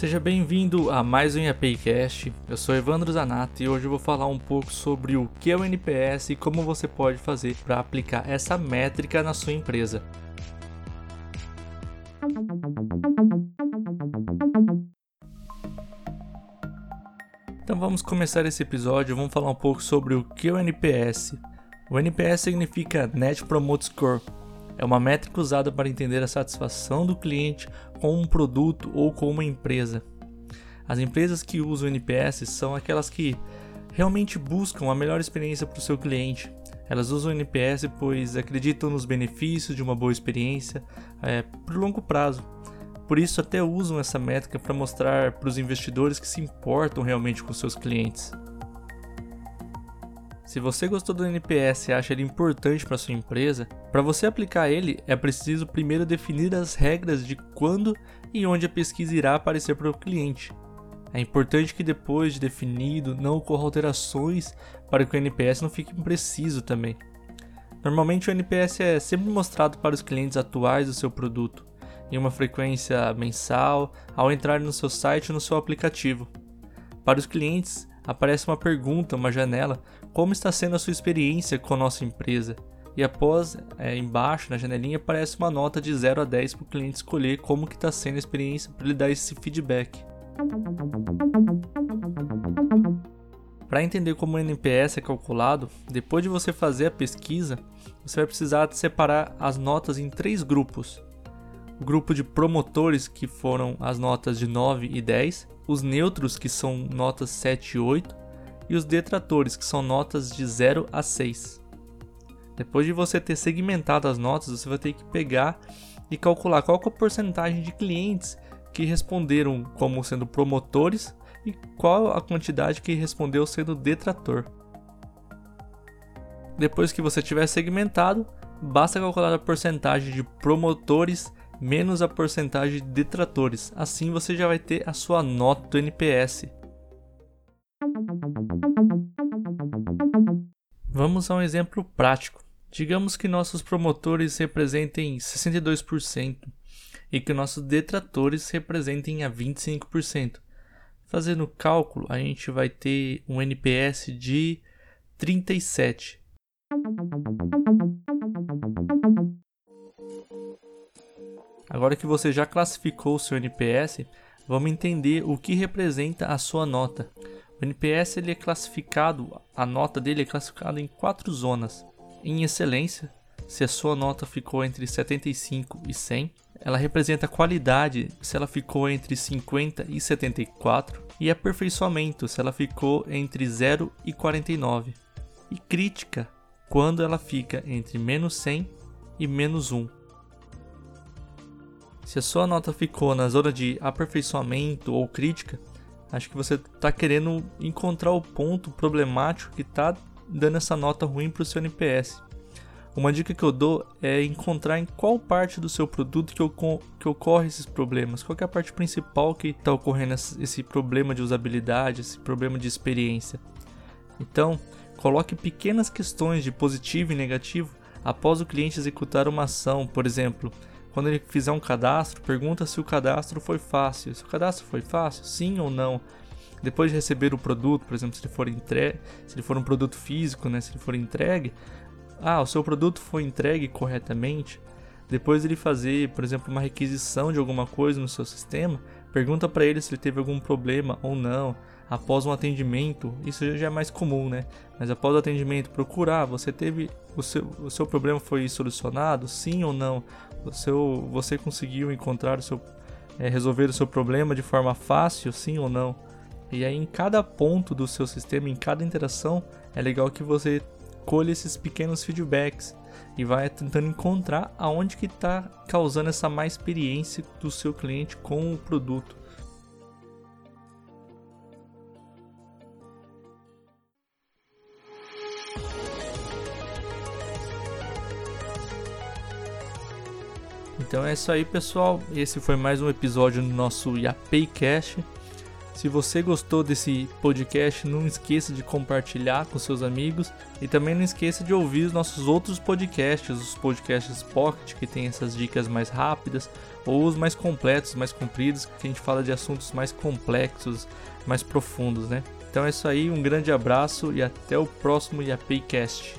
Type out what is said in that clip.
Seja bem-vindo a mais um IAPcast. Eu sou Evandro Zanato e hoje eu vou falar um pouco sobre o que é o NPS e como você pode fazer para aplicar essa métrica na sua empresa. Então vamos começar esse episódio, vamos falar um pouco sobre o que é o NPS. O NPS significa Net Promote Score. É uma métrica usada para entender a satisfação do cliente com um produto ou com uma empresa. As empresas que usam o NPS são aquelas que realmente buscam a melhor experiência para o seu cliente. Elas usam o NPS pois acreditam nos benefícios de uma boa experiência é, por longo prazo. Por isso, até usam essa métrica para mostrar para os investidores que se importam realmente com seus clientes. Se você gostou do NPS e acha ele importante para sua empresa, para você aplicar ele é preciso primeiro definir as regras de quando e onde a pesquisa irá aparecer para o cliente. É importante que depois de definido não ocorram alterações para que o NPS não fique impreciso também. Normalmente o NPS é sempre mostrado para os clientes atuais do seu produto, em uma frequência mensal ao entrar no seu site ou no seu aplicativo. Para os clientes, aparece uma pergunta, uma janela, como está sendo a sua experiência com a nossa empresa? E após, é, embaixo na janelinha, aparece uma nota de 0 a 10 para o cliente escolher como que está sendo a experiência para ele dar esse feedback. Para entender como o NPS é calculado, depois de você fazer a pesquisa, você vai precisar separar as notas em três grupos grupo de promotores, que foram as notas de 9 e 10, os neutros, que são notas 7 e 8, e os detratores, que são notas de 0 a 6. Depois de você ter segmentado as notas, você vai ter que pegar e calcular qual é a porcentagem de clientes que responderam como sendo promotores e qual a quantidade que respondeu sendo detrator. Depois que você tiver segmentado, basta calcular a porcentagem de promotores menos a porcentagem de detratores. Assim você já vai ter a sua nota do NPS. Vamos a um exemplo prático. Digamos que nossos promotores representem 62% e que nossos detratores representem a 25%. Fazendo o cálculo, a gente vai ter um NPS de 37. Agora que você já classificou o seu NPS, vamos entender o que representa a sua nota. O NPS ele é classificado, a nota dele é classificada em quatro zonas. Em excelência, se a sua nota ficou entre 75 e 100, ela representa qualidade se ela ficou entre 50 e 74, e aperfeiçoamento se ela ficou entre 0 e 49, e crítica quando ela fica entre menos 100 e menos 1. Se a sua nota ficou na zona de aperfeiçoamento ou crítica, acho que você está querendo encontrar o ponto problemático que está dando essa nota ruim para o seu NPS. Uma dica que eu dou é encontrar em qual parte do seu produto que, que ocorre esses problemas, qual é a parte principal que está ocorrendo esse problema de usabilidade, esse problema de experiência. Então, coloque pequenas questões de positivo e negativo após o cliente executar uma ação, por exemplo, quando ele fizer um cadastro, pergunta se o cadastro foi fácil. Se o cadastro foi fácil, sim ou não. Depois de receber o produto, por exemplo, se ele for entregue, se ele for um produto físico, né, se ele for entregue, ah, o seu produto foi entregue corretamente. Depois de ele fazer, por exemplo, uma requisição de alguma coisa no seu sistema, pergunta para ele se ele teve algum problema ou não. Após um atendimento, isso já é mais comum, né? Mas após o atendimento, procurar, você teve o seu, o seu problema foi solucionado, sim ou não? O seu, você conseguiu encontrar o seu, é, resolver o seu problema de forma fácil, sim ou não? E aí, em cada ponto do seu sistema, em cada interação, é legal que você colhe esses pequenos feedbacks e vai tentando encontrar aonde que está causando essa má experiência do seu cliente com o produto. Então é isso aí, pessoal. Esse foi mais um episódio do nosso YapeiCast. Se você gostou desse podcast, não esqueça de compartilhar com seus amigos e também não esqueça de ouvir os nossos outros podcasts, os podcasts Pocket, que tem essas dicas mais rápidas, ou os mais completos, mais compridos, que a gente fala de assuntos mais complexos, mais profundos, né? Então é isso aí, um grande abraço e até o próximo IAPcast.